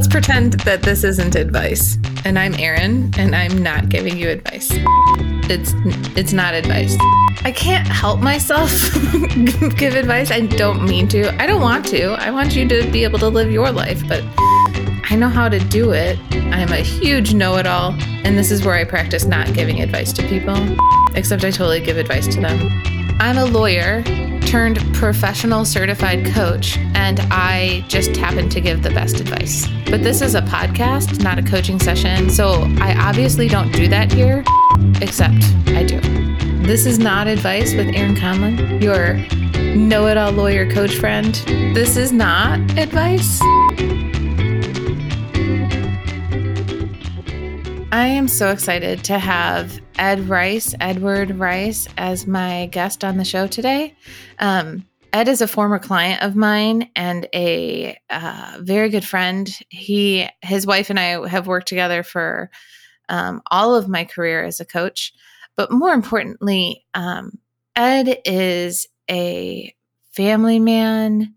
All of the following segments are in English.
let's pretend that this isn't advice. And I'm Erin, and I'm not giving you advice. It's it's not advice. I can't help myself give advice. I don't mean to. I don't want to. I want you to be able to live your life, but I know how to do it. I'm a huge know-it-all, and this is where I practice not giving advice to people. Except I totally give advice to them. I'm a lawyer turned professional certified coach, and I just happen to give the best advice. But this is a podcast, not a coaching session, so I obviously don't do that here, except I do. This is not advice with Erin Conlon, your know it all lawyer coach friend. This is not advice. I am so excited to have Ed Rice, Edward Rice, as my guest on the show today. Um, Ed is a former client of mine and a uh, very good friend. He, his wife, and I have worked together for um, all of my career as a coach. But more importantly, um, Ed is a family man.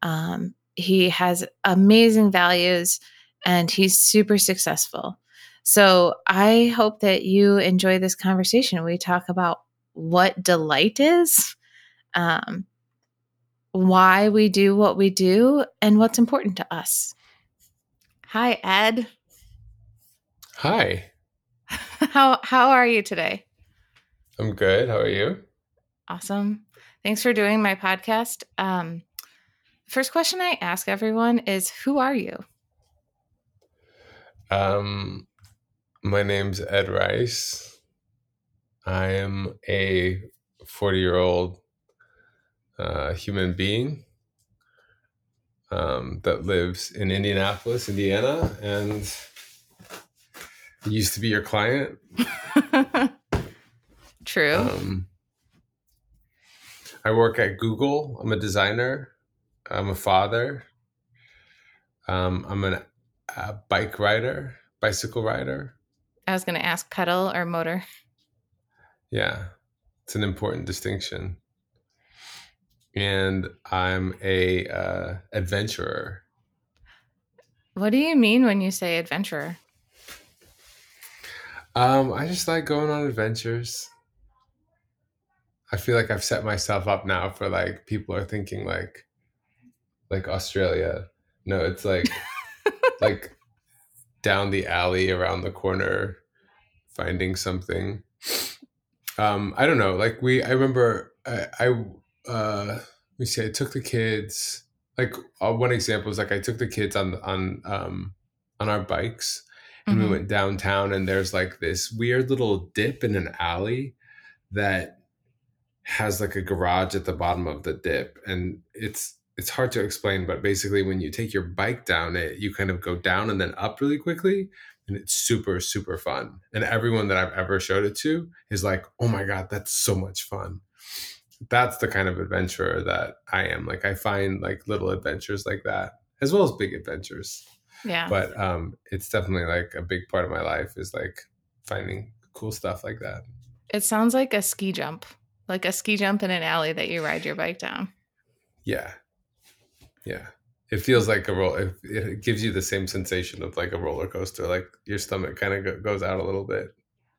Um, he has amazing values and he's super successful. So I hope that you enjoy this conversation. We talk about what delight is, um, why we do what we do, and what's important to us. Hi, Ed. Hi. how how are you today? I'm good. How are you? Awesome. Thanks for doing my podcast. Um, first question I ask everyone is, "Who are you?" Um, my name's Ed Rice. I am a 40 year old uh, human being um, that lives in Indianapolis, Indiana, and used to be your client. True. Um, I work at Google. I'm a designer. I'm a father. Um, I'm an, a bike rider, bicycle rider. I was going to ask pedal or motor. Yeah, it's an important distinction. And I'm a uh, adventurer. What do you mean when you say adventurer? Um, I just like going on adventures. I feel like I've set myself up now for like people are thinking like like Australia. No, it's like like down the alley around the corner finding something um i don't know like we i remember i, I uh let me see i took the kids like uh, one example is like i took the kids on on um on our bikes and mm-hmm. we went downtown and there's like this weird little dip in an alley that has like a garage at the bottom of the dip and it's it's hard to explain but basically when you take your bike down it you kind of go down and then up really quickly and it's super super fun. And everyone that i've ever showed it to is like oh my god that's so much fun. That's the kind of adventurer that i am. Like i find like little adventures like that as well as big adventures. Yeah. But um it's definitely like a big part of my life is like finding cool stuff like that. It sounds like a ski jump like a ski jump in an alley that you ride your bike down. Yeah yeah it feels like a roll. It, it, gives you the same sensation of like a roller coaster. Like your stomach kind of go, goes out a little bit.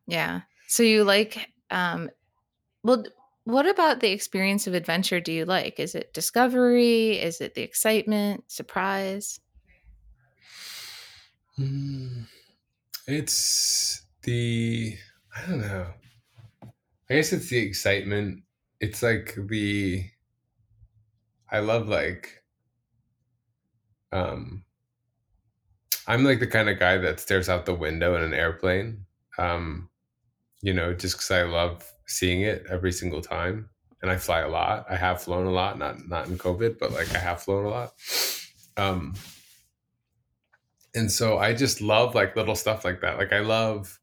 Yeah. So you like, um, well, what about the experience of adventure do you like? Is it discovery? Is it the excitement, surprise? Mm, it's the, I don't know. I guess it's the excitement. It's like the, I love like um i'm like the kind of guy that stares out the window in an airplane um you know just because i love seeing it every single time and i fly a lot. I have flown a lot not not in covid but like i have flown a lot. Um and so i just love like little stuff like that. Like i love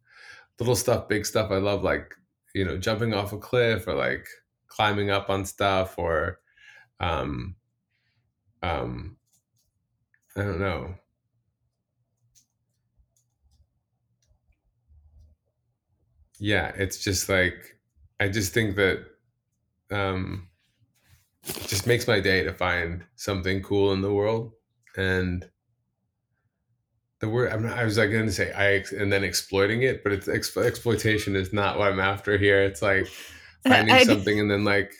little stuff big stuff. I love like you know jumping off a cliff or like climbing up on stuff or um um I don't know. Yeah, it's just like I just think that um it just makes my day to find something cool in the world and the word I'm not, I was like going to say I and then exploiting it, but it's exploitation is not what I'm after here. It's like finding I, something and then like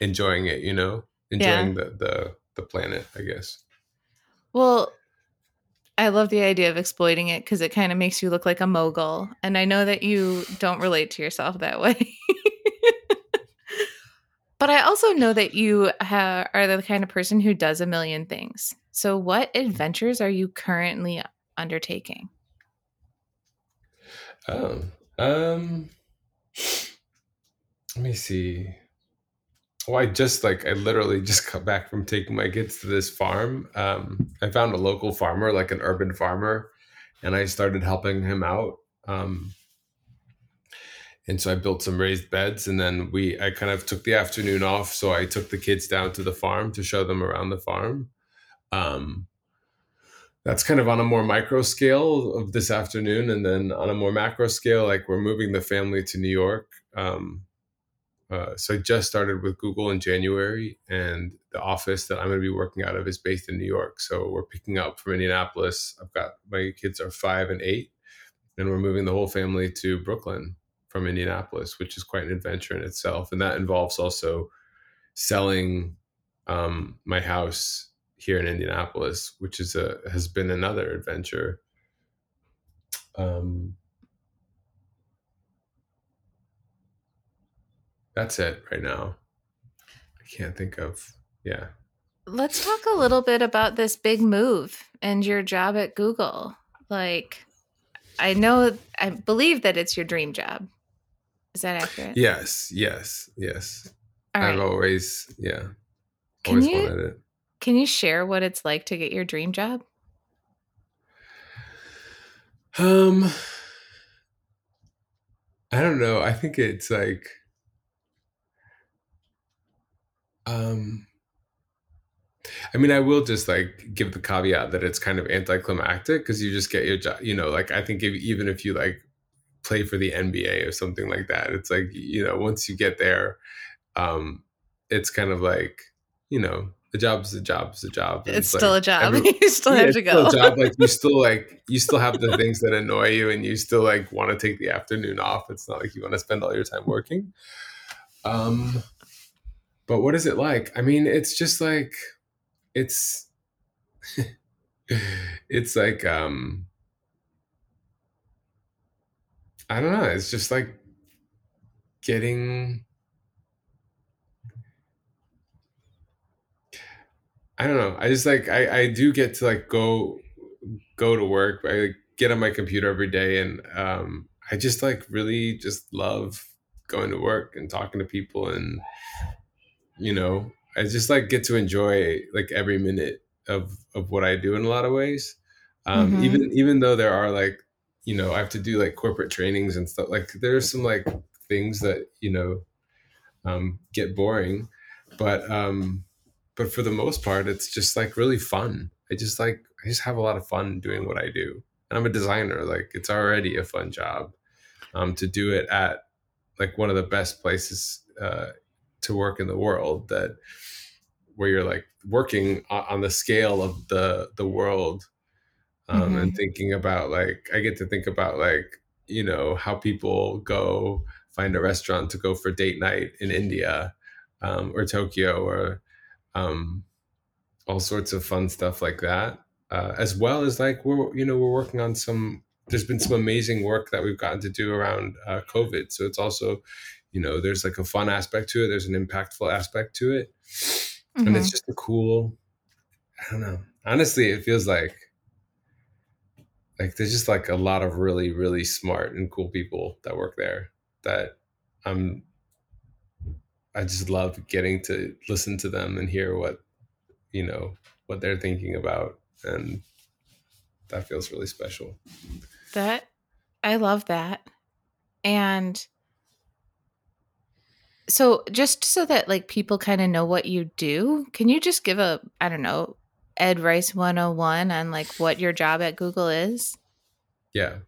enjoying it, you know, enjoying yeah. the the the planet, I guess. Well, I love the idea of exploiting it because it kind of makes you look like a mogul, and I know that you don't relate to yourself that way. but I also know that you ha- are the kind of person who does a million things. So, what adventures are you currently undertaking? Oh, um, let me see. Well, I just like I literally just got back from taking my kids to this farm. Um, I found a local farmer, like an urban farmer, and I started helping him out. Um, and so I built some raised beds, and then we I kind of took the afternoon off. So I took the kids down to the farm to show them around the farm. Um, that's kind of on a more micro scale of this afternoon, and then on a more macro scale, like we're moving the family to New York. Um, uh, so I just started with Google in January, and the office that I'm going to be working out of is based in New York. So we're picking up from Indianapolis. I've got my kids are five and eight, and we're moving the whole family to Brooklyn from Indianapolis, which is quite an adventure in itself, and that involves also selling um, my house here in Indianapolis, which is a has been another adventure. Um, that's it right now. I can't think of yeah. Let's talk a little bit about this big move and your job at Google. Like, I know, I believe that it's your dream job. Is that accurate? Yes, yes, yes. I've always, yeah, always you, wanted it. Can you share what it's like to get your dream job? Um, I don't know. I think it's like, um, I mean, I will just like give the caveat that it's kind of anticlimactic because you just get your job. You know, like I think if, even if you like play for the NBA or something like that, it's like you know once you get there, um, it's kind of like you know the job is a job is a job. it's, it's, still like, a job. Every, you still yeah, have to go. job. Like you still like you still have the things that annoy you, and you still like want to take the afternoon off. It's not like you want to spend all your time working. Um, but what is it like? I mean, it's just like it's it's like um I don't know. It's just like getting I don't know. I just like I I do get to like go go to work. I like, get on my computer every day, and um, I just like really just love going to work and talking to people, and you know, I just like get to enjoy like every minute of of what I do in a lot of ways. Um, mm-hmm. Even even though there are like you know I have to do like corporate trainings and stuff. Like there's some like things that you know um, get boring, but um, but for the most part, it's just like really fun. I just like I just have a lot of fun doing what I do. And I'm a designer. Like it's already a fun job. Um, to do it at like one of the best places uh, to work in the world that where you're like working on the scale of the the world um, mm-hmm. and thinking about like I get to think about like you know how people go find a restaurant to go for date night in India um, or Tokyo or um, all sorts of fun stuff like that. Uh, as well as like we're you know we're working on some. There's been some amazing work that we've gotten to do around uh, COVID. So it's also, you know, there's like a fun aspect to it. There's an impactful aspect to it, mm-hmm. and it's mm-hmm. just a cool. I don't know. Honestly, it feels like like there's just like a lot of really really smart and cool people that work there that I'm I just love getting to listen to them and hear what you know what they're thinking about and that feels really special. That I love that. And so just so that like people kind of know what you do, can you just give a I don't know, Ed Rice 101 on like what your job at Google is? Yeah.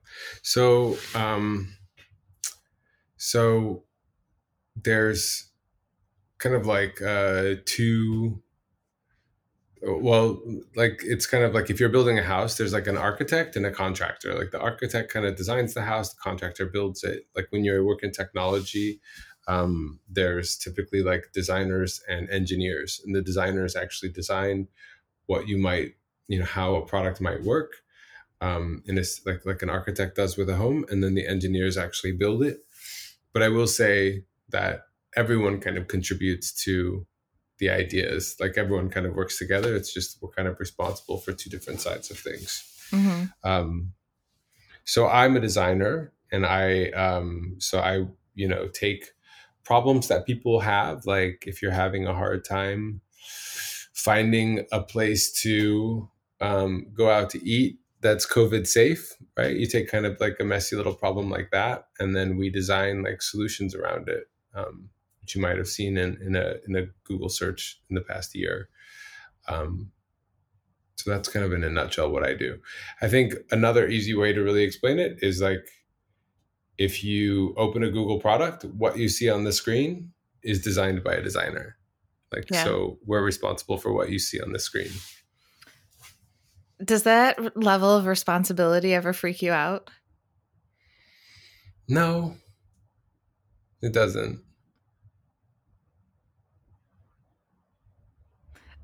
So um so there's kind of like uh, two well like it's kind of like if you're building a house there's like an architect and a contractor like the architect kind of designs the house the contractor builds it like when you're working technology um, there's typically like designers and engineers and the designers actually design what you might you know how a product might work um, and it's like like an architect does with a home and then the engineers actually build it. But i will say that everyone kind of contributes to the ideas. Like everyone kind of works together. It's just we're kind of responsible for two different sides of things. Mm-hmm. um, so i'm a designer and i um, so i you know take problems that people have like if you're having a hard time finding a place to um, go out to eat that's covid safe right? You take kind of like a messy little problem like that and then we design like solutions around it um, which you might have seen in, in a in a google search in the past year. Um, so that's kind of in a nutshell what i do. I think another easy way to really explain it is like if you open a Google product, what you see on the screen is designed by a designer. Like, yeah. so we're responsible for what you see on the screen. Does that level of responsibility ever freak you out? No, it doesn't.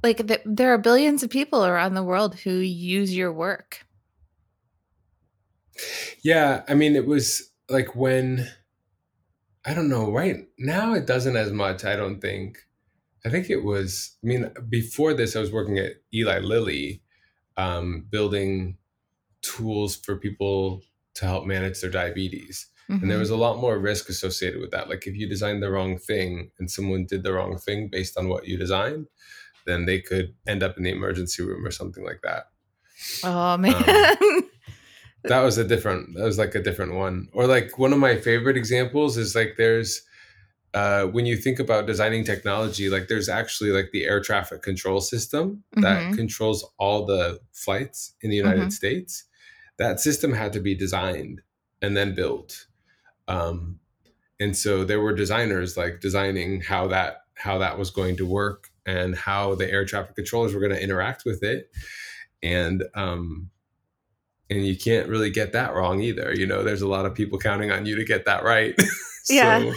Like, the, there are billions of people around the world who use your work. Yeah. I mean, it was like when I don't know, right now it doesn't as much, I don't think. I think it was, I mean, before this, I was working at Eli Lilly, um, building tools for people to help manage their diabetes. Mm-hmm. And there mm-hmm. was a lot more risk associated with that. Like if you designed the wrong thing and someone did the wrong thing based on what you designed, then they could end up in the emergency room or something like that. Oh man. Um, that was a different that was like a different one or like one of my favorite examples is like there's uh, when you think about designing technology like there's actually like the air traffic control system mm-hmm. that controls all the flights in the united mm-hmm. states that system had to be designed and then built um, and so there were designers like designing how that how that was going to work and how the air traffic controllers were going to interact with it and um, and you can't really get that wrong either. You know, there's a lot of people counting on you to get that right. so, yeah.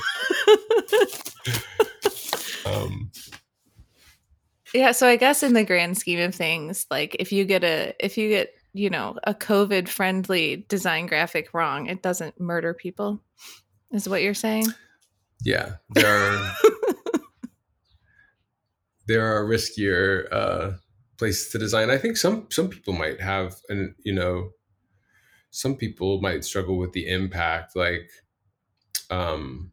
um, yeah. So I guess in the grand scheme of things, like if you get a, if you get, you know, a COVID friendly design graphic wrong, it doesn't murder people, is what you're saying? Yeah. There are, there are riskier, uh, places to design. I think some some people might have an you know some people might struggle with the impact like um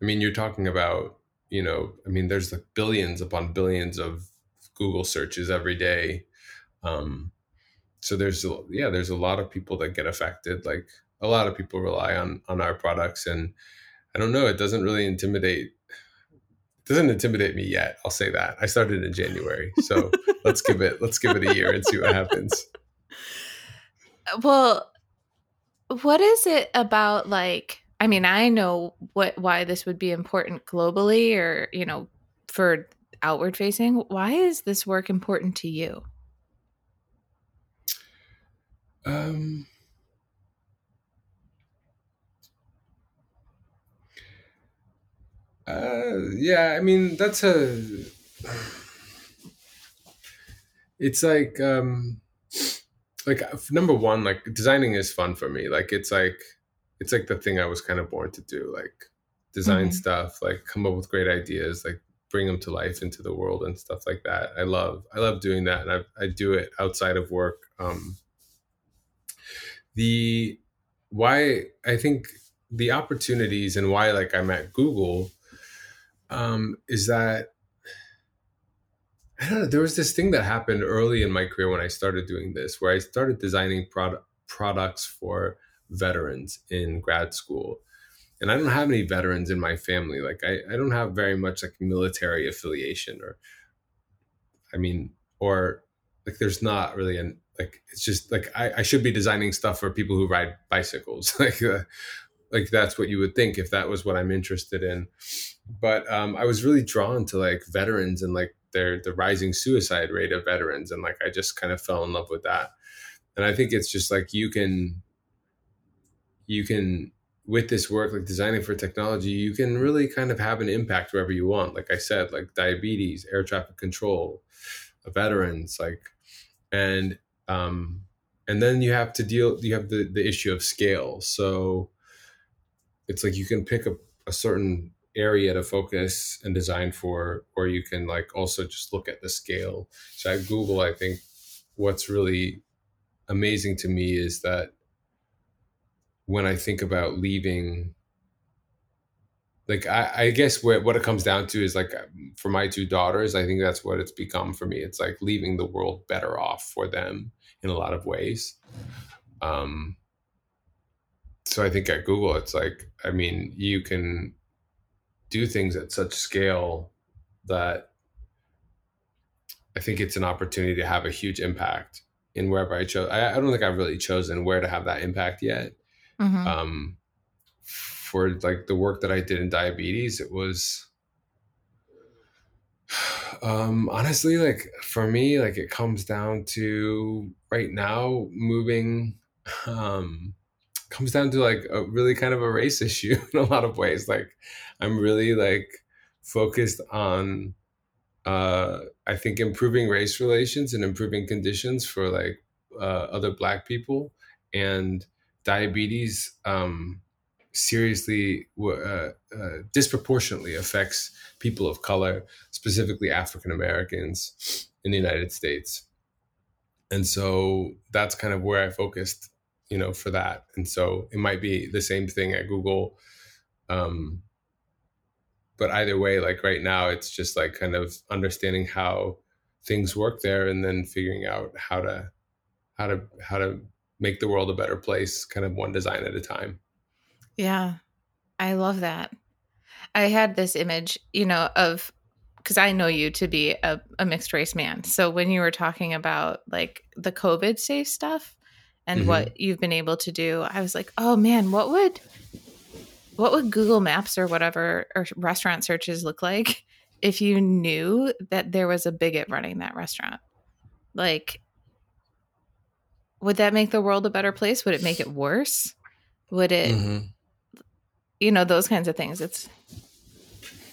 i mean you're talking about you know i mean there's like billions upon billions of google searches every day um so there's a, yeah there's a lot of people that get affected like a lot of people rely on on our products and i don't know it doesn't really intimidate it doesn't intimidate me yet i'll say that. I started in january so let's give it let's give it a year and see what happens well, what is it about like I mean, I know what why this would be important globally or, you know, for outward facing. Why is this work important to you? Um uh yeah, I mean, that's a it's like um like number one like designing is fun for me like it's like it's like the thing i was kind of born to do like design mm-hmm. stuff like come up with great ideas like bring them to life into the world and stuff like that i love i love doing that and i, I do it outside of work um the why i think the opportunities and why like i'm at google um is that don't know. There was this thing that happened early in my career when I started doing this, where I started designing product products for veterans in grad school. And I don't have any veterans in my family. Like I, I don't have very much like military affiliation or I mean, or like there's not really an like it's just like I, I should be designing stuff for people who ride bicycles. like uh, like that's what you would think if that was what i'm interested in. But um, i was really drawn to like veterans and like their the rising suicide rate of veterans and like i just kind of fell in love with that. And i think it's just like you can you can with this work like designing for technology you can really kind of have an impact wherever you want. Like i said like diabetes air traffic control veterans like and um and then you have to deal you have the the issue of scale. So it's like you can pick a, a certain area to focus and design for or you can like also just look at the scale so at google i think what's really amazing to me is that when I think about leaving, like I, I guess what what it comes down to is like for my two daughters, I think that's what it's become for me. It's like leaving the world better off for them in a lot of ways. Um, so I think at Google, it's like I mean, you can do things at such scale that I think it's an opportunity to have a huge impact in wherever I chose. I, I don't think I've really chosen where to have that impact yet mm-hmm. um, for like the work that I did in diabetes, it was um, honestly like for me, like it comes down to right now moving um, comes down to like a really kind of a race issue in a lot of ways. Like I'm really like focused on uh, I think improving race relations and improving conditions for like uh, other Black people, and diabetes um, seriously uh, uh, disproportionately affects people of color, specifically African Americans in the United States. And so that's kind of where I focused, you know, for that. And so it might be the same thing at Google. Um, but either way, like right now, it's just like kind of understanding how things work there and then figuring out how to how to how to make the world a better place, kind of one design at a time. Yeah, I love that. I had this image, you know, of because I know you to be a, a, mixed race man. So when you were talking about like the COVID safe stuff and mm-hmm. what you've been able to do, I was like, oh man, what would what would Google Maps or whatever or restaurant searches look like if you knew that there was a bigot running that restaurant? Like would that make the world a better place? Would it make it worse? Would it, mm-hmm. you know, those kinds of things? It's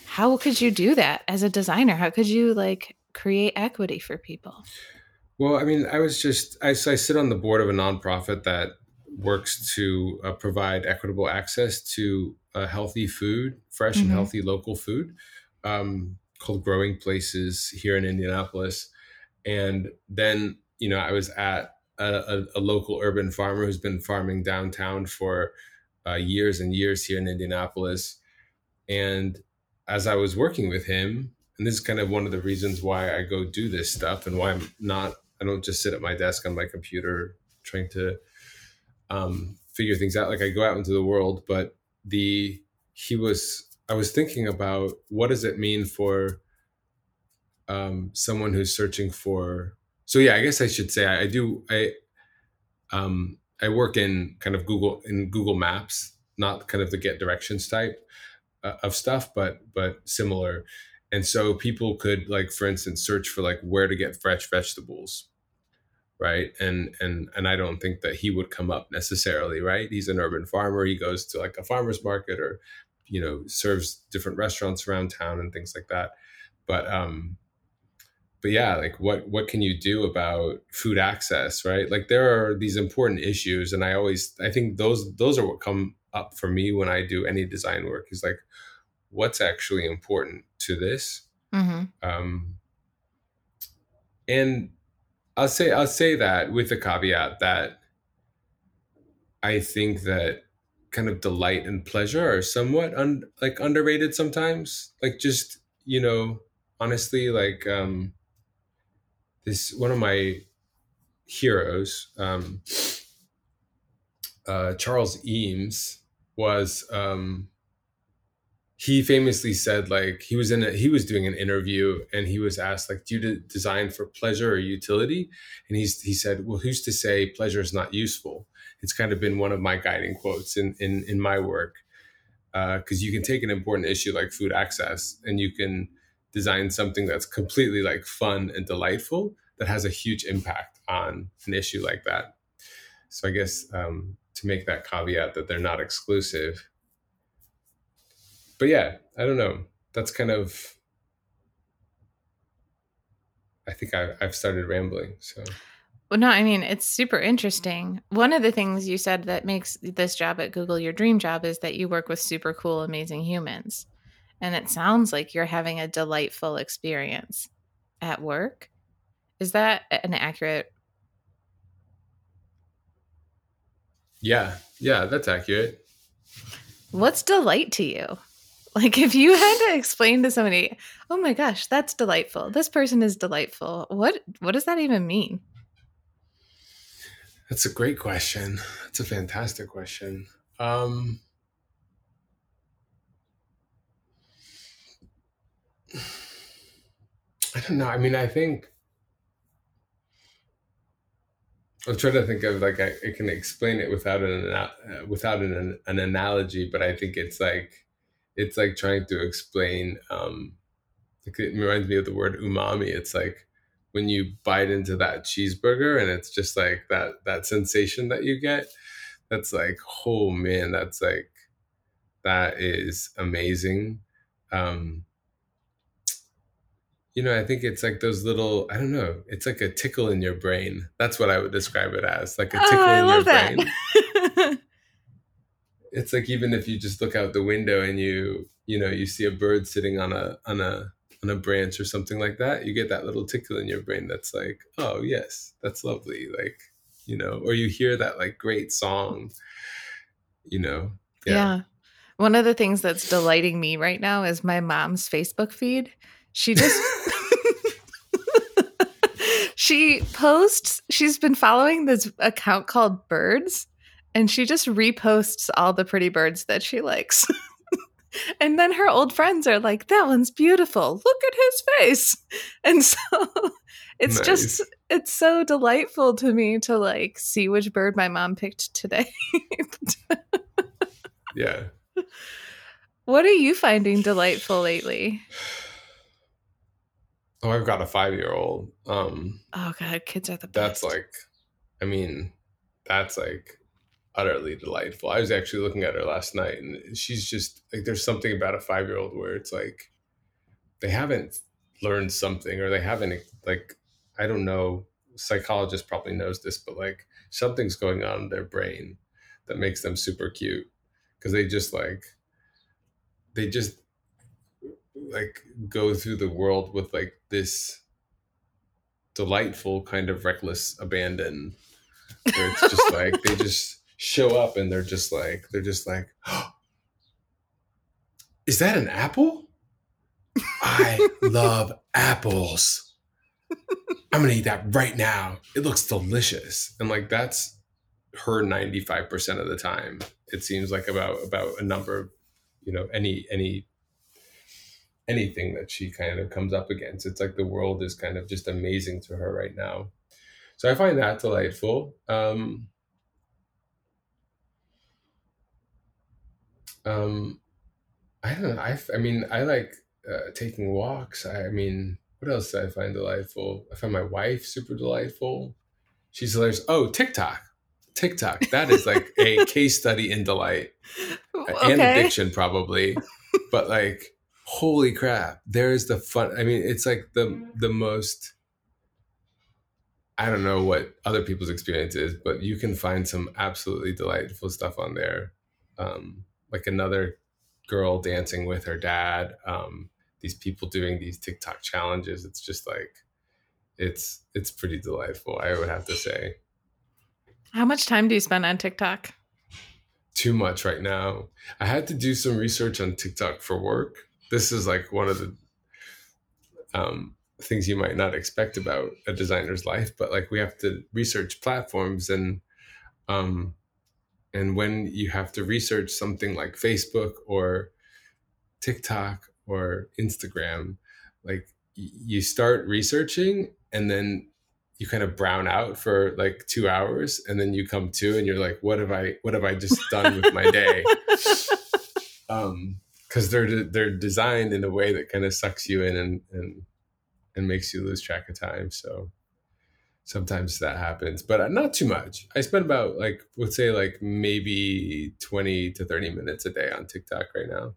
how could you do that as a designer? How could you like create equity for people? Well, I mean, I was just, I, I sit on the board of a nonprofit that works to uh, provide equitable access to uh, healthy food, fresh mm-hmm. and healthy local food, um, called Growing Places here in Indianapolis. And then, you know, I was at a, a, local urban farmer who's been farming downtown for uh, years and years here in Indianapolis. And as I was working with him, and this is kind of one of the reasons why I go do this stuff and why I'm not, I don't just sit at my desk on my computer trying to um, figure things out. Like I go out into the world, but the, he was, I was thinking about what does it mean for um, someone who's searching for so yeah, I guess I should say I, I do I um I work in kind of Google in Google Maps, not kind of the get directions type uh, of stuff, but but similar. And so people could like, for instance, search for like where to get fresh vegetables, right? And and and I don't think that he would come up necessarily, right? He's an urban farmer. He goes to like a farmer's market or, you know, serves different restaurants around town and things like that. But um, but yeah like what what can you do about food access right like there are these important issues and i always i think those those are what come up for me when i do any design work is like what's actually important to this mm-hmm. um and i'll say i'll say that with the caveat that i think that kind of delight and pleasure are somewhat un, like underrated sometimes. Like just you know honestly like um this one of my heroes, um, uh, Charles Eames, was um, he famously said like he was in a he was doing an interview and he was asked like do you de- design for pleasure or utility? And he's he said well who's to say pleasure is not useful? It's kind of been one of my guiding quotes in in in my work because uh, you can take an important issue like food access and you can design something that's completely like fun and delightful that has a huge impact on an issue like that. So i guess um, to make that caveat that they're not exclusive but yeah, I don't know. That's kind of. I think I, I've started rambling. So. Well, no, I mean, it's super interesting. One of the things you said that makes this job at Google your dream job is that you work with super cool, amazing humans. And it sounds like you're having a delightful experience at work. Is that an accurate? Yeah, yeah, that's accurate. What's delight to you? Like if you had to explain to somebody, "Oh my gosh, that's delightful. This person is delightful." What what does that even mean? That's a great question. That's a fantastic question. Um I don't know. I mean, I think I'm trying to think of like I, I can explain it without an uh, without an, an analogy, but I think it's like it's like trying to explain um it reminds me of the word umami. It's like when you bite into that cheeseburger and it's just like that that sensation that you get that's like oh man that's like that is amazing. Um you know i think it's like those little i don't know it's like a tickle in your brain. That's what i would describe it as like a tickle oh, in your that. brain it's like even if you just look out the window and you you know you see a bird sitting on a on a on a branch or something like that you get that little tickle in your brain that's like oh yes that's lovely like you know or you hear that like great song you know yeah. yeah. one of the things that's delighting me right now is my mom's facebook feed she just she posts she's been following this account called birds and she just reposts all the pretty birds that she likes. and then her old friends are like, "That one's beautiful. Look at his face." And so it's nice. just it's so delightful to me to like see which bird my mom picked today. yeah. What are you finding delightful lately? Oh, I've got a 5-year-old. Um Oh god, kids are the best. That's like I mean, that's like utterly delightful. I was actually looking at her last night, and she's just like there's something about a five year old where it's like they haven't learned something, or they haven't like I don't know. Psychologist probably knows this, but like something's going on in their brain that makes them super cute because they just like they just like go through the world with like this delightful kind of reckless abandon where it's just like they just show up and they're just like they're just like oh, is that an apple? I love apples. I'm gonna eat that right now. It looks delicious. And like that's her 95% of the time. It seems like about about a number of you know any any anything that she kind of comes up against. It's like the world is kind of just amazing to her right now. So i find that delightful. Um Um, I don't know. I, I mean, I like uh, taking walks. I, I mean, what else do I find delightful? I find my wife super delightful. She's hilarious. Oh, TikTok. TikTok. That is like a case study in delight okay. and addiction, probably. but like, holy crap! There is the fun. I mean, it's like the the most. I don't know what other people's experience is, but you can find some absolutely delightful stuff on there. Um, like another girl dancing with her dad. Um, these people doing these TikTok challenges. It's just like it's it's pretty delightful. I would have to say. How much time do you spend on TikTok? Too much right now. I had to do some research on TikTok for work. This is like one of the um, things you might not expect about a designer's life, but like we have to research platforms and um, and when you have to research something like Facebook or TikTok or Instagram, like you start researching and then you kind of brown out for like two hours and then you come to and you're like what have i what have i just done with my day? Um because they're they're designed in a way that kind of sucks you in and and and makes you lose track of time so sometimes that happens but not too much i spend about like let's say like maybe 20 to 30 minutes a day on tiktok right now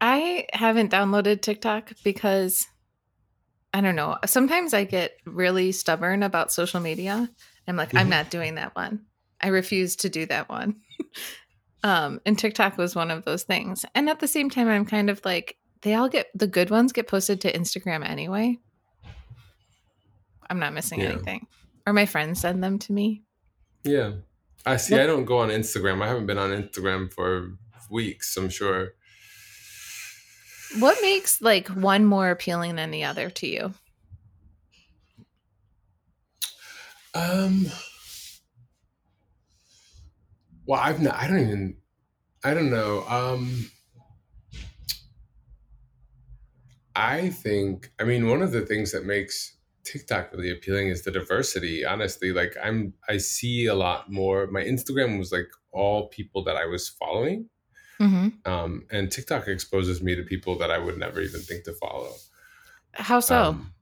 i haven't downloaded tiktok because I don't know. Sometimes I get really stubborn about social media. I'm like, mm-hmm. I'm not doing that one. I refuse to do that one. um, and TikTok was one of those things. And at the same time, I'm kind of like, they all get the good ones get posted to Instagram anyway. I'm not missing yeah. anything. Or my friends send them to me. Yeah. I see. I don't go on Instagram. I haven't been on Instagram for weeks, I'm sure. What makes like one more appealing than the other to you? Um. Well, I've not. I don't even. I don't know. Um. I think. I mean, one of the things that makes TikTok really appealing is the diversity. Honestly, like I'm. I see a lot more. My Instagram was like all people that I was following Mm-hmm. Um, and TikTok exposes me to people that I would never even think to follow. How so? Um,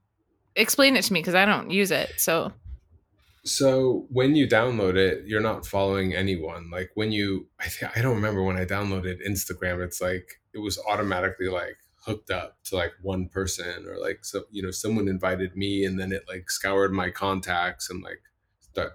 Explain it to me because I don't use it. So, so when you download it, you're not following anyone. Like when you, I think I don't remember when I downloaded Instagram. It's like it was automatically like hooked up to like one person or like so you know someone invited me and then it like scoured my contacts and like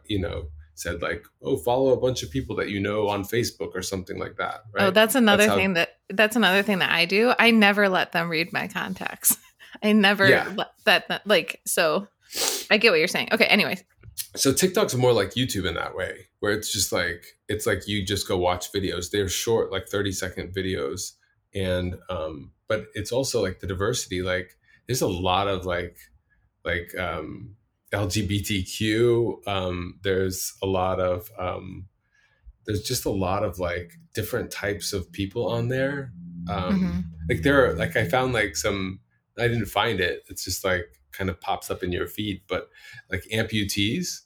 you know said like, "Oh, follow a bunch of people that you know on Facebook or something like that." Right? Oh, that's another that's thing that that's another thing that I do. I never let them read my contacts. I never yeah. let that like so. I get what you're saying. Okay. Anyway. So TikTok's more like YouTube in that way, where it's just like it's like you just go watch videos. They're short, like 30 second videos, and um, but it's also like the diversity. Like there's a lot of like like um LGBTQ. Um, there's a lot of um, there's just a lot of like different types of people on there. Um, mm-hmm. Like there are like I found like some I didn't find it. It's just like kind of pops up in your feed, but like amputees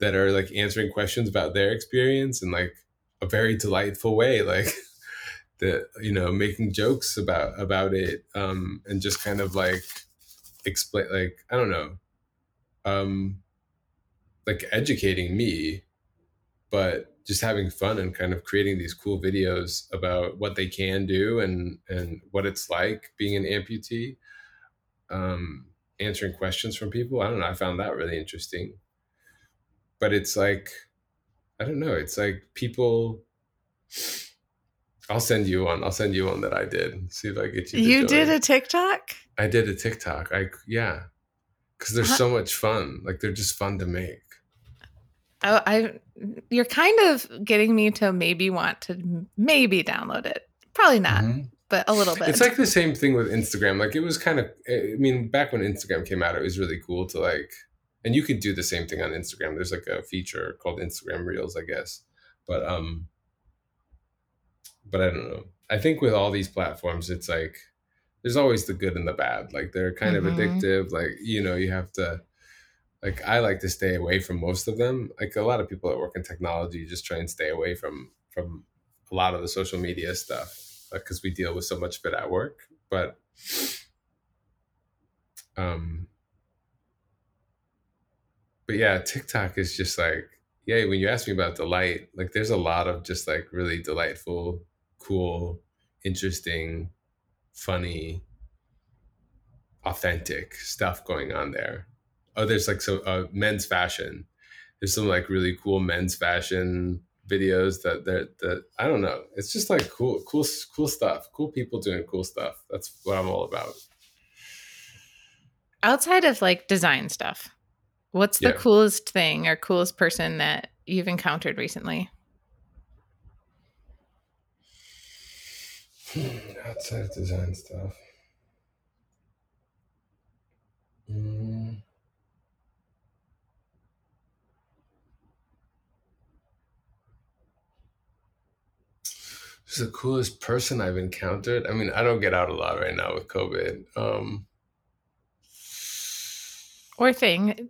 that are like answering questions about their experience in like a very delightful way, like the you know making jokes about about it um, and just kind of like explain like I don't know um, like educating me, but just having fun and kind of creating these cool videos about what they can do and and what it's like being an amputee. Um, answering questions from people. I don't know. I found that really interesting. But it's like, I don't know. It's like people. I'll send you one. I'll send you one that I did. See if I get you. You did a TikTok. I did a TikTok. I yeah because they're so much fun. Like they're just fun to make. Oh, I you're kind of getting me to maybe want to maybe download it. Probably not, mm-hmm. but a little bit. It's like the same thing with Instagram. Like it was kind of I mean, back when Instagram came out, it was really cool to like and you could do the same thing on Instagram. There's like a feature called Instagram Reels, I guess. But um but I don't know. I think with all these platforms it's like there's always the good and the bad. Like they're kind mm-hmm. of addictive. Like, you know, you have to like I like to stay away from most of them. Like a lot of people that work in technology just try and stay away from from a lot of the social media stuff because uh, we deal with so much of it at work. But um but yeah, TikTok is just like yeah, when you ask me about delight, like there's a lot of just like really delightful, cool, interesting funny, authentic stuff going on there. Oh, there's like some uh, men's fashion. There's some like really cool men's fashion videos that that that I don't know. It's just like cool, cool, cool stuff. Cool people doing cool stuff. That's what I'm all about. Outside of like design stuff, what's the yeah. coolest thing or coolest person that you've encountered recently? Outside of design stuff. Mm. Who's the coolest person I've encountered? I mean, I don't get out a lot right now with COVID. Um, or thing.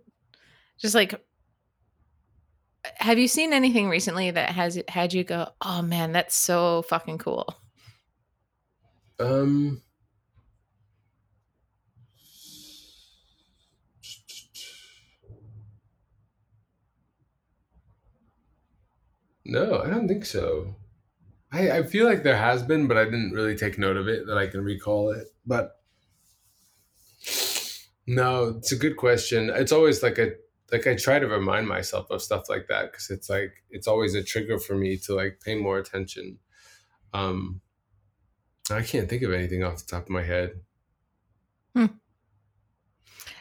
Just like have you seen anything recently that has had you go, "Oh man, that's so fucking cool"? Um No, I don't think so. I, I feel like there has been, but I didn't really take note of it that I can recall it. But no, it's a good question. It's always like a like I try to remind myself of stuff like that because it's like it's always a trigger for me to like pay more attention. Um, I can't think of anything off the top of my head. Hmm.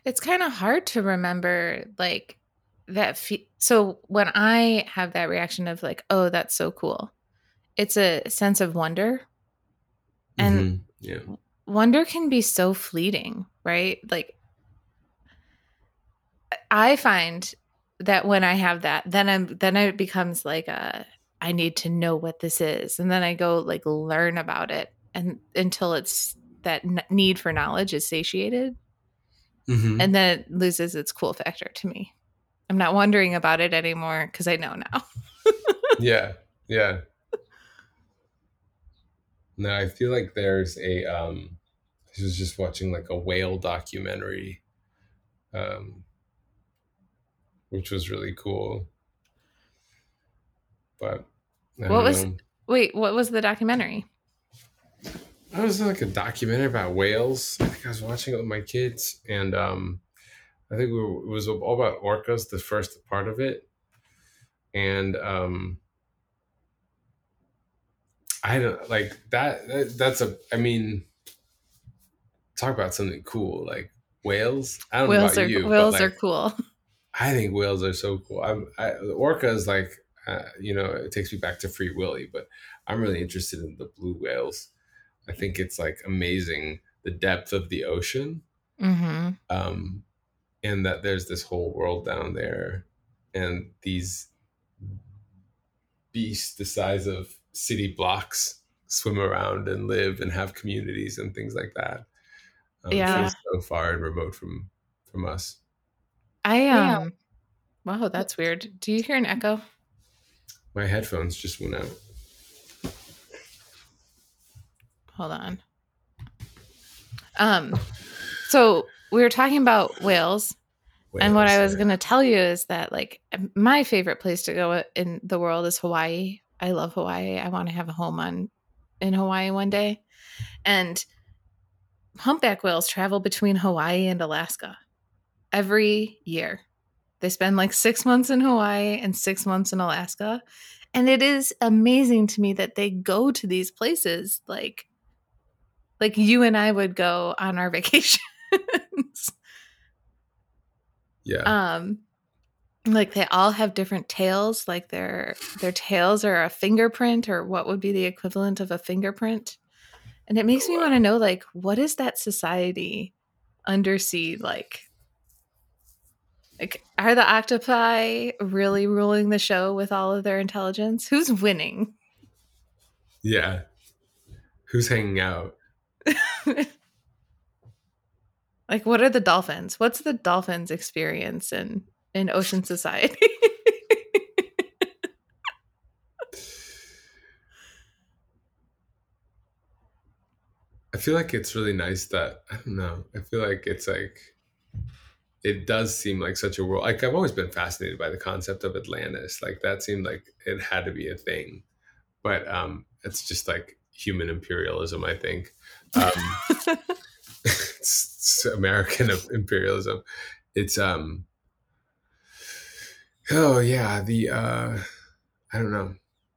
It's kind of hard to remember like that. Fe- so when I have that reaction of like, "Oh, that's so cool," it's a sense of wonder, and mm-hmm. yeah, wonder can be so fleeting, right? Like I find that when I have that, then I'm then it becomes like a I need to know what this is, and then I go like learn about it, and until it's that n- need for knowledge is satiated, mm-hmm. and then it loses its cool factor to me. I'm not wondering about it anymore because I know now. yeah, yeah. No, I feel like there's a. Um, I was just watching like a whale documentary. Um, which was really cool. But what was know. wait? What was the documentary? It was like a documentary about whales. I think I was watching it with my kids, and um, I think we were, it was all about orcas. The first part of it, and um, I don't like that, that. That's a. I mean, talk about something cool like whales. I don't whales know about are, you. Whales like, are cool. I think whales are so cool. I'm I, orca is like uh, you know it takes me back to Free Willy, but I'm really interested in the blue whales. I think it's like amazing the depth of the ocean, mm-hmm. um, and that there's this whole world down there, and these beasts the size of city blocks swim around and live and have communities and things like that. Um, yeah, so far and remote from from us. I um yeah. wow, that's weird. Do you hear an echo? My headphones just went out. Hold on. Um so we were talking about whales, whales and what I was going to tell you is that like my favorite place to go in the world is Hawaii. I love Hawaii. I want to have a home on in Hawaii one day. And humpback whales travel between Hawaii and Alaska every year. They spend like six months in Hawaii and six months in Alaska. And it is amazing to me that they go to these places like like you and I would go on our vacations. yeah. Um like they all have different tails, like their their tails are a fingerprint or what would be the equivalent of a fingerprint. And it makes me want to know like what is that society undersea like? Like, are the octopi really ruling the show with all of their intelligence? Who's winning? Yeah. Who's hanging out? like, what are the dolphins? What's the dolphins' experience in in ocean society? I feel like it's really nice that I don't know. I feel like it's like it does seem like such a world. Like I've always been fascinated by the concept of Atlantis. Like that seemed like it had to be a thing, but um, it's just like human imperialism. I think um, it's, it's American imperialism. It's um, oh yeah, the uh, I don't know,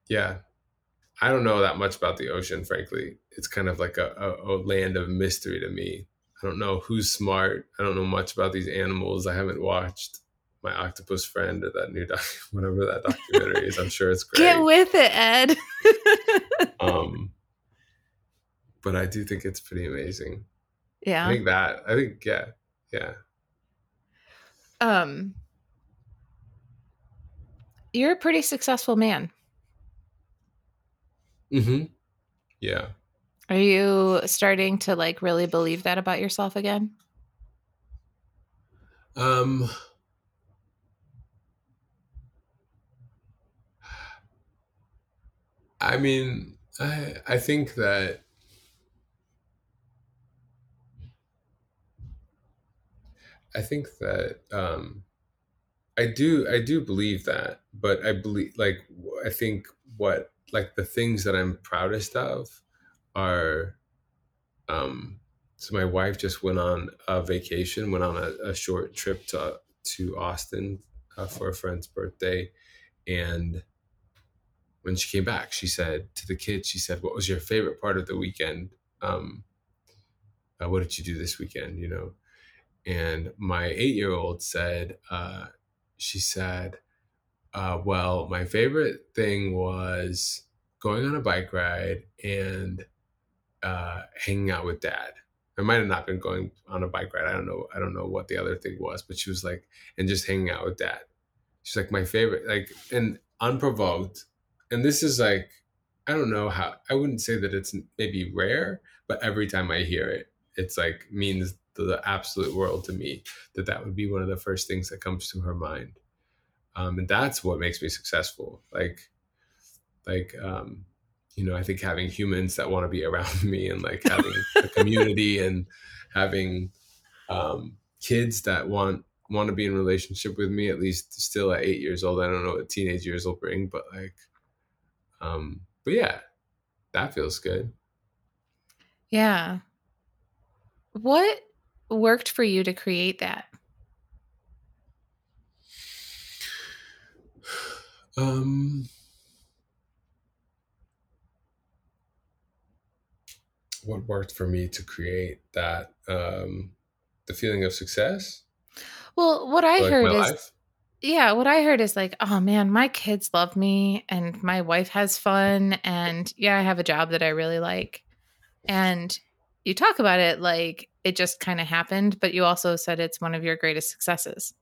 yeah, I don't know that much about the ocean. Frankly, it's kind of like a, a, a land of mystery to me. I don't know who's smart. I don't know much about these animals. I haven't watched my octopus friend or that new doc, whatever that documentary is. I'm sure it's great. Get with it, Ed. um, but I do think it's pretty amazing. Yeah, I think that. I think yeah, yeah. Um, you're a pretty successful man. Hmm. Yeah. Are you starting to like really believe that about yourself again? Um I mean, I I think that I think that um I do I do believe that, but I believe like I think what like the things that I'm proudest of are um so my wife just went on a vacation, went on a, a short trip to to Austin uh, for a friend's birthday, and when she came back, she said to the kids, she said, "What was your favorite part of the weekend? Um, uh, what did you do this weekend? You know?" And my eight year old said, uh, she said, uh, "Well, my favorite thing was going on a bike ride and uh, hanging out with dad." I might have not been going on a bike ride. I don't know. I don't know what the other thing was, but she was like, and just hanging out with dad. She's like my favorite, like, and unprovoked. And this is like, I don't know how. I wouldn't say that it's maybe rare, but every time I hear it, it's like means the, absolute world to me. That that would be one of the first things that comes to her mind, um, and that's what makes me successful. Like, like um, you know, I think having humans that want to be around me and like having a community and having um, kids that want want to be in relationship with me at least still at eight years old. I don't know what teenage years will bring, but like, um, but yeah, that feels good. Yeah. What worked for you to create that? Um, what worked for me to create that um, the feeling of success Well, what I like heard is life yeah, what I heard is like, oh man, my kids love me and my wife has fun and yeah, I have a job that I really like. And you talk about it like it just kind of happened, but you also said it's one of your greatest successes.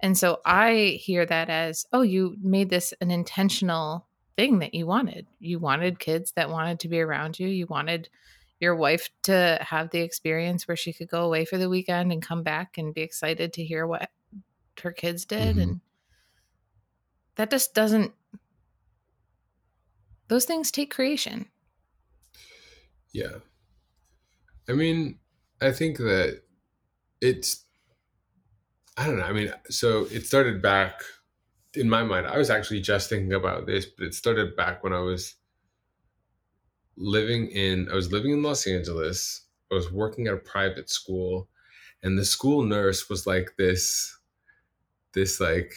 And so I hear that as, oh, you made this an intentional thing that you wanted. You wanted kids that wanted to be around you. You wanted your wife to have the experience where she could go away for the weekend and come back and be excited to hear what her kids did. Mhm. And that just doesn't, those things take creation. yeah i mean i think that it's i don't know i mean so it started back in my mind i was actually just thinking about this but it started back when i was living in i was living in los angeles i was working at a private school and the school nurse was like this this like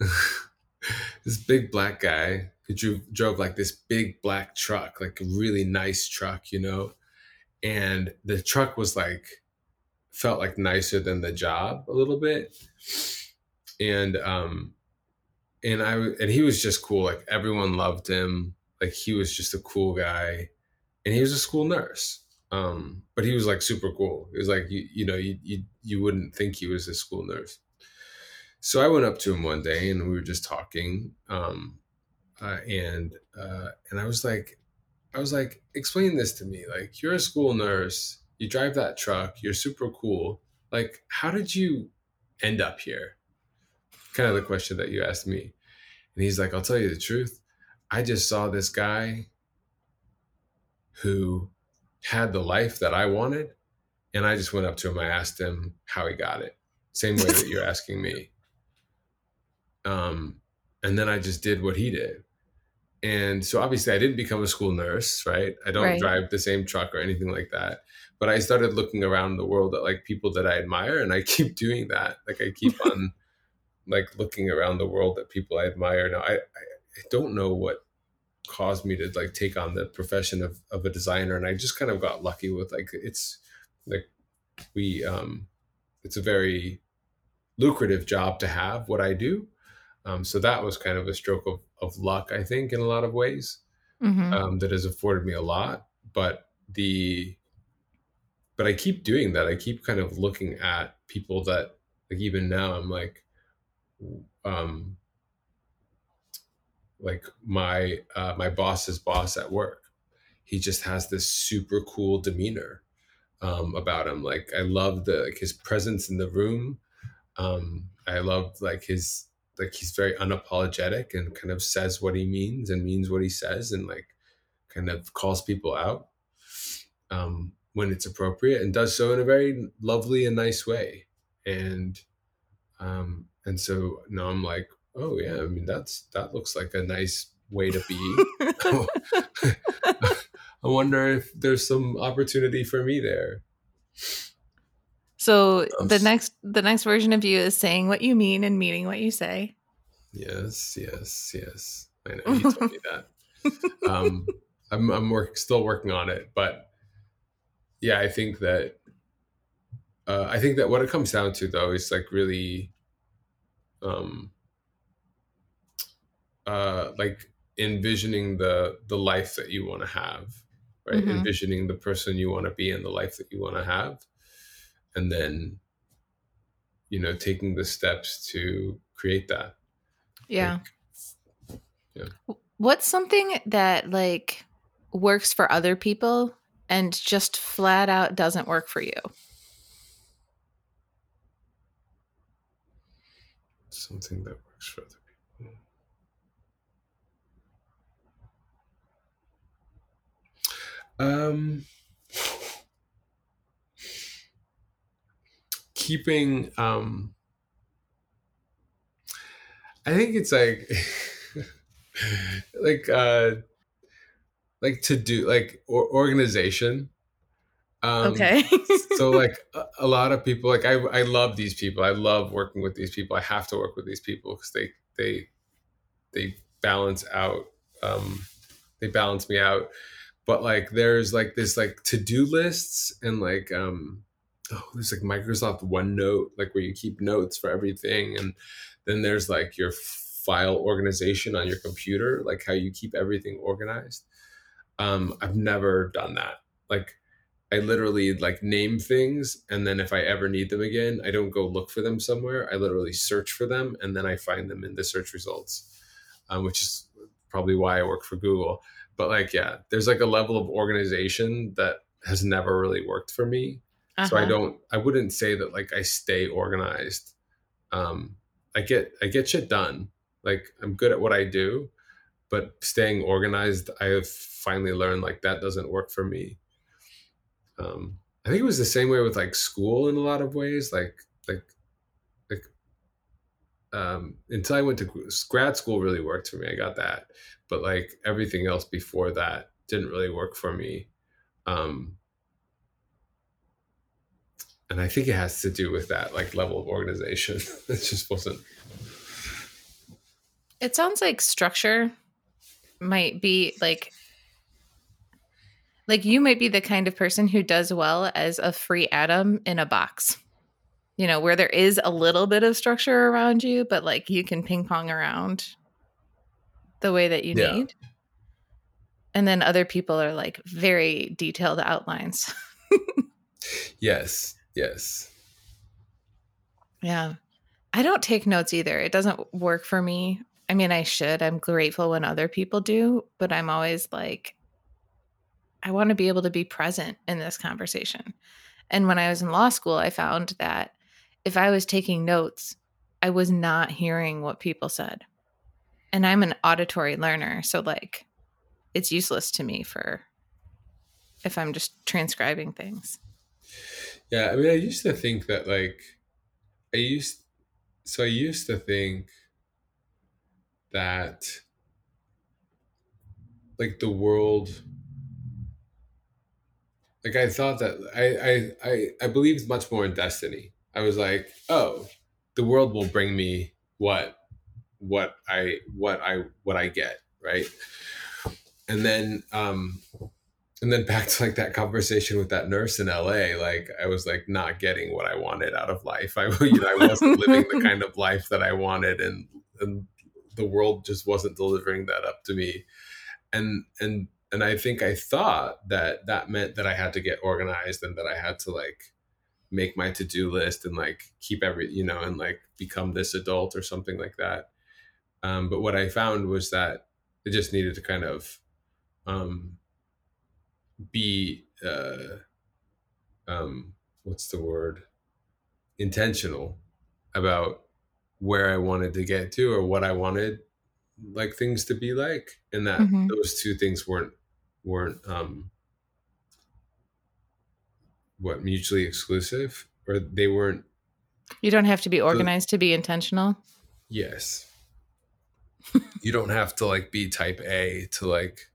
this big black guy who drove, drove like this big black truck like a really nice truck you know and the truck was like felt like nicer than the job a little bit. And um and i and he was just cool like everyone loved him. Like he was just a cool guy and he was a school nurse. Um but he was like super cool. It was like you you know you you, you wouldn't think he was a school nurse. So i went up to him one day and we were just talking um uh, and uh and i was like I was like, explain this to me. Like, you're a school nurse, you drive that truck, you're super cool. Like, how did you end up here? Kind of the question that you asked me. And he's like, I'll tell you the truth. I just saw this guy who had the life that I wanted. And I just went up to him. I asked him how he got it. Same way that you're asking me. Um, and then I just did what he did and so obviously i didn't become a school nurse right? I don't Right. drive the same truck or anything like that. But i started looking around the world at like people that i admire and i keep doing that. Like i keep on like looking around the world at people i admire. Now i i, I don't know what caused me to like take on the profession of, of a designer and i just kind of got lucky with like it's like we um it's a very lucrative job to have what i do um, so that was kind of a stroke of, of luck i think in a lot of ways hmm um, that has afforded me a lot. But the but I keep doing that. I keep kind of looking at people that like even now I'm like um like my uh, my boss's boss at work. he just has this super cool demeanor um, about him. Like I love the like his presence in the room. Um, I love like his like he's very unapologetic and kind of says what he means and means what he says and like kind of calls people out um, when it's appropriate and does so in a very lovely and nice way. And um, and so now I'm like, oh yeah, I mean that's that looks like a nice way to be. I wonder if there's some opportunity for me there. So um, the next the next version of you is saying what you mean and meaning what you say. Yes, yes, yes. I know you told me that. Um, I'm I'm work, still working on it, but yeah, I think that uh, I think that what it comes down to though is like really, um, uh, like envisioning the the life that you want to have right mm-hmm. envisioning the person you want to be and the life that you want to have and then you know taking the steps to create that. Yeah. Like, yeah. What's something that like works for other people and just flat out doesn't work for you? Something that works for other people. Um, keeping um, I think it's like like uh like to do like or, organization. Um, okay. so like a, a, lot of people like I I love these people. I love working with these people. I have to work with these people because they they they balance out um they balance me out but like there's like this like to-do lists and like um oh there's like microsoft onenote like where you keep notes for everything and then there's like your file organization on your computer like how you keep everything organized. Um i've never done that. Like i literally like name things and then if i ever need them again i don't go look for them somewhere. I literally search for them and then i find them in the search results um, which is probably why i work for google. But like yeah there's like a level of organization that has never really worked for me uh-huh. so i uh-huh. don't i wouldn't say that like i stay organized um i get i get shit done like i'm good at what i do but staying organized i have finally learned like that doesn't work for me um i think it was the same way with like school in a lot of ways like like like um until i went to grad school really worked for me i got that but like everything else before that didn't really work for me um and i think it has to do with that like level of organization it just wasn't it sounds like structure might be like like you might be the kind of person who does well as a free atom in a box you know where there is a little bit of structure around you but like you can ping pong around the way that you yeah. need. And then other people are like very detailed outlines. yes. Yes. Yeah. I don't take notes either. It doesn't work for me. I mean, I should. I'm grateful when other people do, but I'm always like, I want to be able to be present in this conversation. And when I was in law school, I found that if I was taking notes, I was not hearing what people said and I'm an auditory learner, so like it's useless to me for if I'm just transcribing things. Yeah, I mean I used to think that like I used so I used to think that like the world like I thought that I I I, I believed much more in destiny. I was like, oh, the world will bring me what what I what I what I get, right? And then um and then back to like that conversation with that nurse in LA, like I was like not getting what I wanted out of life. I you know, I wasn't living the kind of life that I wanted and and the world just wasn't delivering that up to me. And and and I think I thought that that meant that I had to get organized and that I had to like make my to-do list and like keep every you know and like become this adult or something like that um, but what I found was that it just needed to kind of, um, be uh um what's the word intentional about where I wanted to get to or what I wanted like things to be like and that Mhm. those two things weren't weren't um what mutually exclusive or they weren't You don't have to be organized to be intentional. yes you don't have to like be type A to like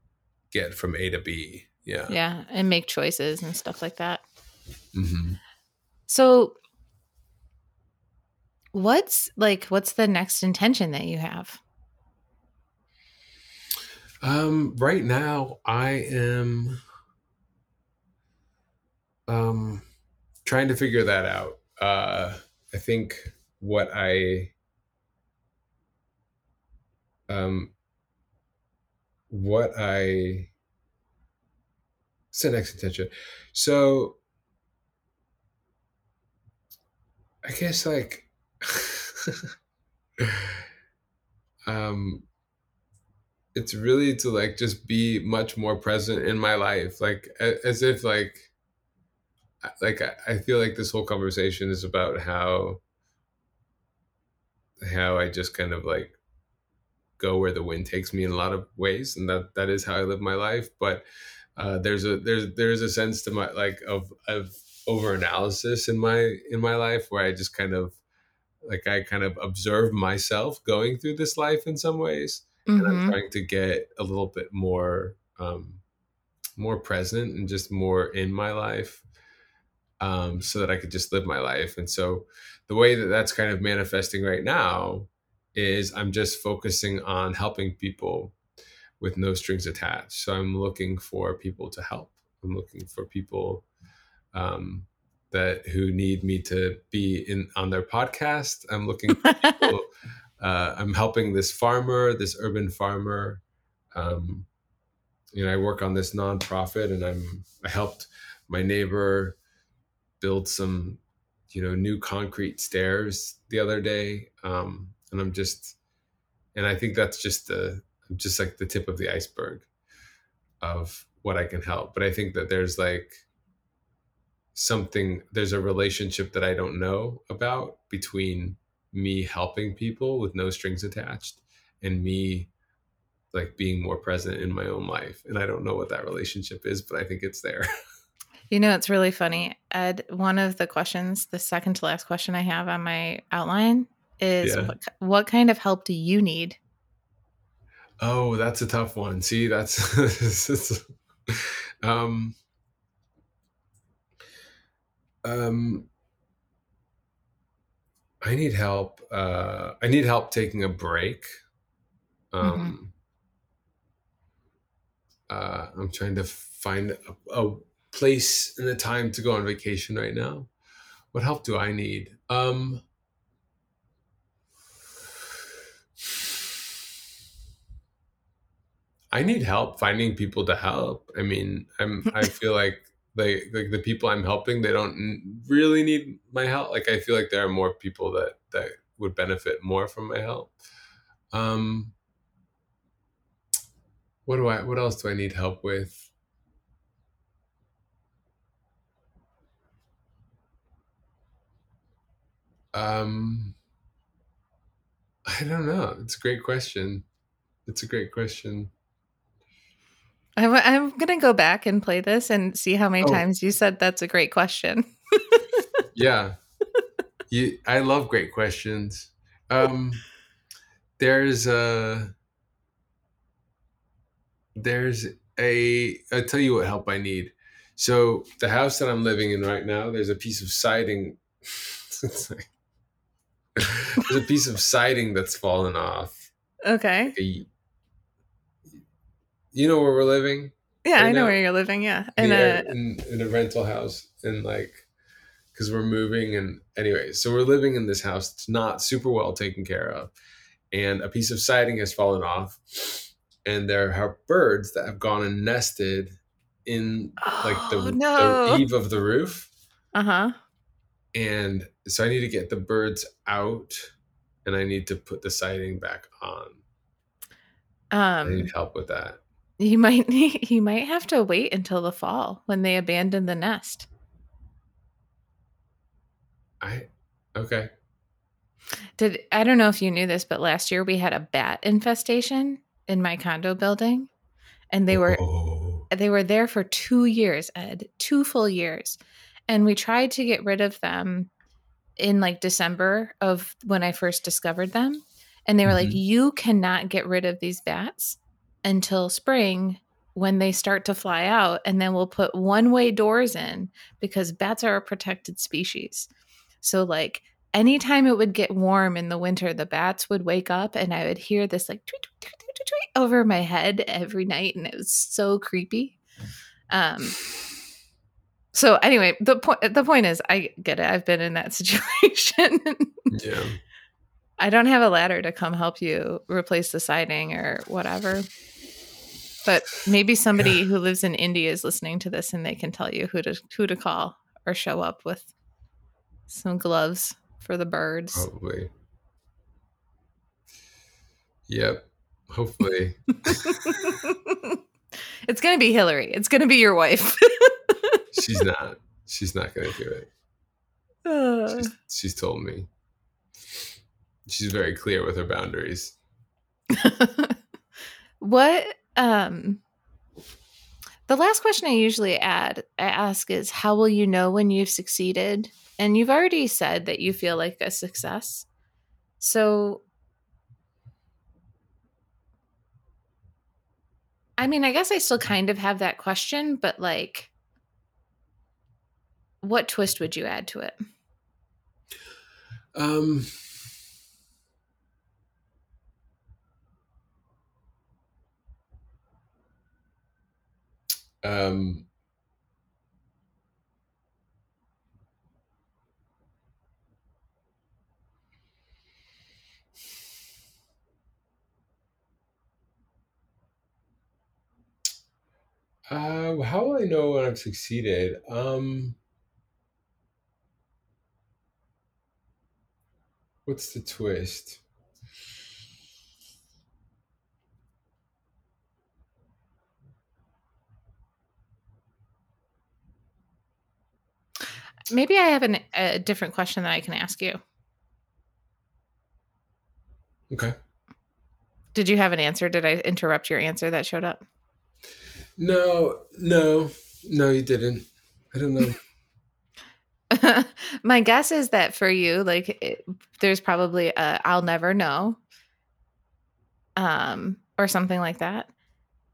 get from A to B yeah Yeah, and make choices and stuff like that. hmm So what's like what's the next intention that you have? Um, right now, I am um, trying to figure that out. Uh, I think what I um, what I next intention? So, I guess like um it's really to like just be much more present in my life like as if like like i feel like this whole conversation is about how how i just kind of like go where the wind takes me in a lot of ways and that that is how i live my life but uh there's a there's there's a sense to my like of of over analysis in my in my life where i just kind of like i kind of observe myself going through this life in some ways and I'm Mhm. trying to get a little bit more um, more present and just more in my life, um, so that I could just live my life. And so, the way that that's kind of manifesting right now is I'm just focusing on helping people with no strings attached. So I'm looking for people to help. I'm looking for people um, that who need me to be in on their podcast. I'm looking for people uh, I'm helping this farmer, this urban farmer. Um, you know, I work on this nonprofit, and I'm I helped my neighbor build some, you know, new concrete stairs the other day, um, and I'm just, and I think that's just the just like the tip of the iceberg of what I can help. But I think that there's like something, there's a relationship that I don't know about between me helping people with no strings attached and me like being more present in my own life and i don't know what that relationship is but i think it's there You know, it's really funny. Ed, one of the questions, the second to last question I have on my outline is Yeah. what, what kind of help do you need? Oh that's a tough one. See that's um um i need help uh i need help taking a break. Um uh i'm trying to find a, a place and a time to go on vacation right now. What help do i need? Um i need help finding people to help. I mean i'm i feel like like like the people i'm helping they don't really need my help. Like i feel like there are more people that that would benefit more from my help. Um what do i what else do i need help with? Um i don't know. It's a great question. It's a great question I'm, I'm going to go back and play this and see how many Oh. times you said that's a great question. yeah you, i love great questions um there's a there's a i'll tell you what help i need so the house that i'm living in right now there's a piece of siding like- there's a piece of siding that's fallen off Okay. A- you know where we're living Yeah, I know now- where you're living. Yeah. in yeah, uh, in, in a rental house and like because we're moving and anyway so we're living in this house it's not super well taken care of and a piece of siding has fallen off and there are birds that have gone and nested in like the, oh, no. the eave of the roof Uh huh. and so i need to get the birds out and i need to put the siding back on Um, i Um, need help with that You might need, you might have to wait until the fall when they abandon the nest. I okay. Did I don't know if you knew this, but last year we had a bat infestation in my condo building, and they were Oh. they were there for two years, Ed, two full years, and we tried to get rid of them in like December of when I first discovered them, and they were like, Mhm. "You cannot get rid of these bats until spring." When they start to fly out, and then we'll put one way doors in because bats are a protected species. So, like, anytime it would get warm in the winter, the bats would wake up and I would hear this like tweet, tweet, tweet, tweet, tweet over my head every night. And it was so creepy. Um, so anyway, the point the point is I get it. I've been in that situation. Yeah. I don't have a ladder to come help you replace the siding or whatever. But maybe somebody who lives in India is listening to this and they can tell you who to who to call or show up with some gloves for the birds. Probably. Yep. Hopefully. it's going to be Hillary. It's going to be your wife. she's not. She's not gonna do it. Uh, She's, she's told me. She's very clear with her boundaries. what um the last question I usually add I ask is how will you know when you've succeeded? And you've already said that you feel like a success. So I mean, I guess I still kind of have that question, but like what twist would you add to it? Um um uh, how will I know when I've succeeded? Um, what's the twist? Maybe I have an, a different question that I can ask you. Okay. Did you have an answer? Did I interrupt your answer that showed up? No, no, no, you didn't. I don't know. My guess is that for you, like, it, there's probably a "I'll never know," um, or something like that.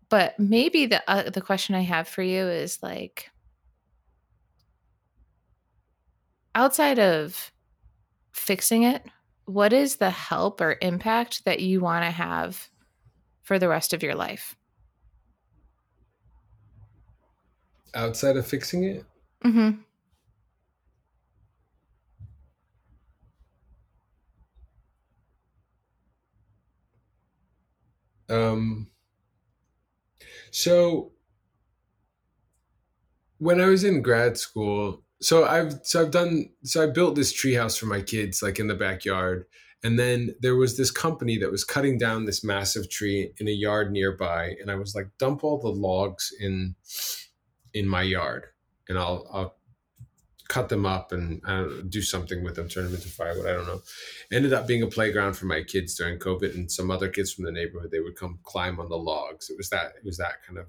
But maybe the uh, the question I have for you is like, outside of fixing it, what is the help or impact that you want to have for the rest of your life? Outside of fixing it, Mm-hmm. um, so when I was in grad school, so I've so I've done so I built this treehouse for my kids, like in the backyard, and then there was this company that was cutting down this massive tree in a yard nearby, and I was like, dump all the logs in in my yard, and I'll I'll cut them up and know, do something with them, turn them into firewood. I don't know. Ended up being a playground for my kids during COVID, and some other kids from the neighborhood. They would come climb on the logs. It was that. It was that kind of.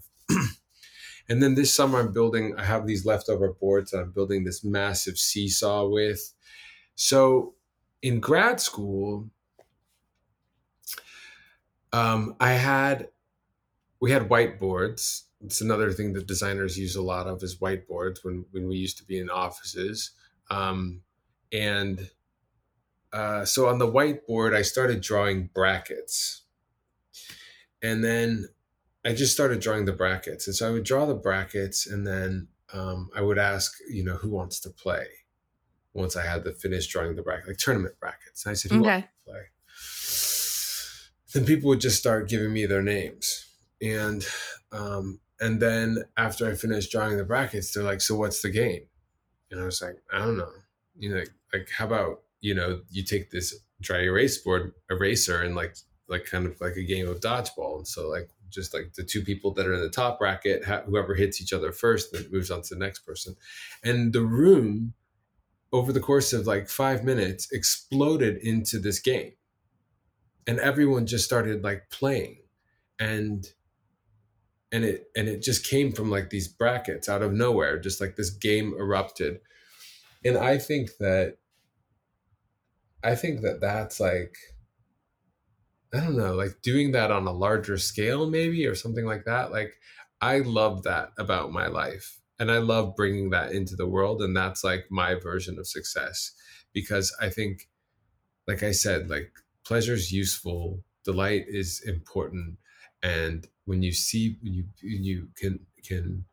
And then this summer, I'm building. I have these leftover boards. I'm building this massive seesaw with. So, in grad school, um, I had we had whiteboards. It's another thing that designers use a lot of is whiteboards when when we used to be in offices. Um, and uh, so on the whiteboard, I started drawing brackets, and then I just started drawing the brackets. And so I would draw the brackets, and then um, I would ask, you know, who wants to play. Once I had the finished drawing the bracket, like tournament brackets, and I said, who wants Okay. to play? Then people would just start giving me their names, and um, and then after I finished drawing the brackets, they're like, "So what's the game?" And I was like, "I don't know." You know, like, like how about you know you take this dry erase board eraser and like like kind of like a game of dodgeball. And so like just like the two people that are in the top bracket, whoever hits each other first, then moves on to the next person. And the room, over the course of like five minutes, exploded into this game. And everyone just started like playing. And and it and it just came from like these brackets out of nowhere just like this game erupted and i think that i think that that's like i don't know like doing that on a larger scale maybe or something like that like i love that about my life and i love bringing that into the world and that's like my version of success because i think like i said like pleasure is useful delight is important and when you see when you you can can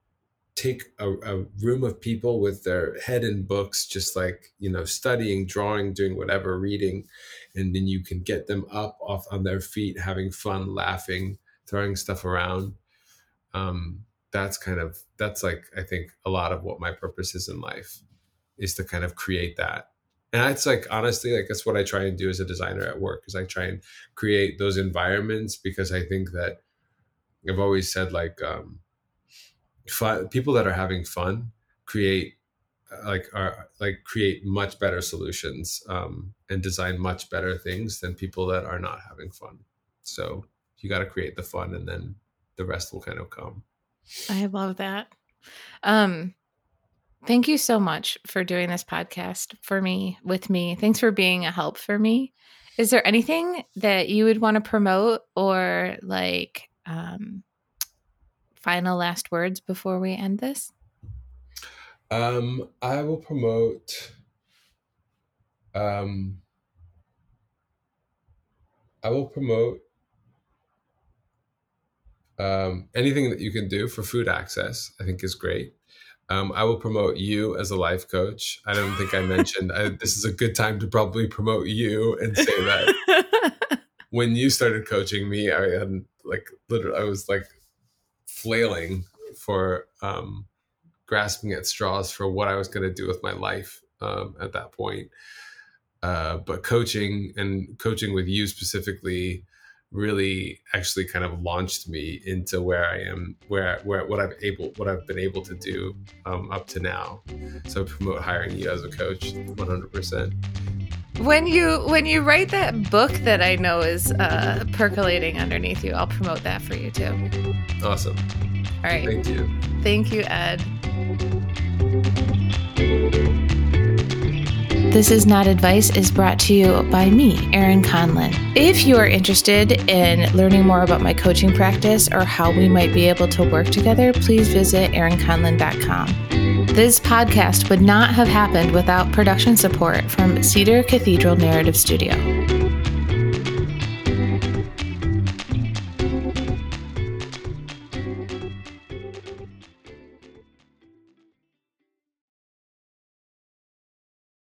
take a, a, room of people with their head in books just like you know studying drawing doing whatever reading and then you can get them up off on their feet having fun laughing throwing stuff around. Um that's kind of that's like i think a lot of what my purpose is in life is to kind of create that. And that's like honestly like that's what i try and do as a designer at work is i try and create those environments because i think that I've always said like um, fun, people that are having fun create like are like create much better solutions um, and design much better things than people that are not having fun. So you got to create the fun, and then the rest will kind of come. I love that. Um, thank you so much for doing this podcast for me with me. Thanks for being a help for me. Is there anything that you would want to promote or like um, final last words before we end this? Um, I will promote. Um, I will promote um, anything that you can do for food access. I think is great. Um, I will promote you as a life coach. I don't think I mentioned I, this is a good time to probably promote you and say that when you started coaching me, I had like literally I was like flailing for um, grasping at straws for what I was going to do with my life um, at that point. Uh, but coaching and coaching with you specifically really actually kind of launched me into where I am, where where what I've able what I've been able to do um, up to now. So I promote hiring you as a coach, one hundred percent. When you when you write that book that I know is uh, percolating underneath you, I'll promote that for you too. Awesome. All right. Thank you. Thank you, Ed. This is Not Advice is brought to you by me, Erin Conlin. If you are interested in learning more about my coaching practice or how we might be able to work together, please visit erinconlin.com. This podcast would not have happened without production support from Cedar Cathedral Narrative Studio.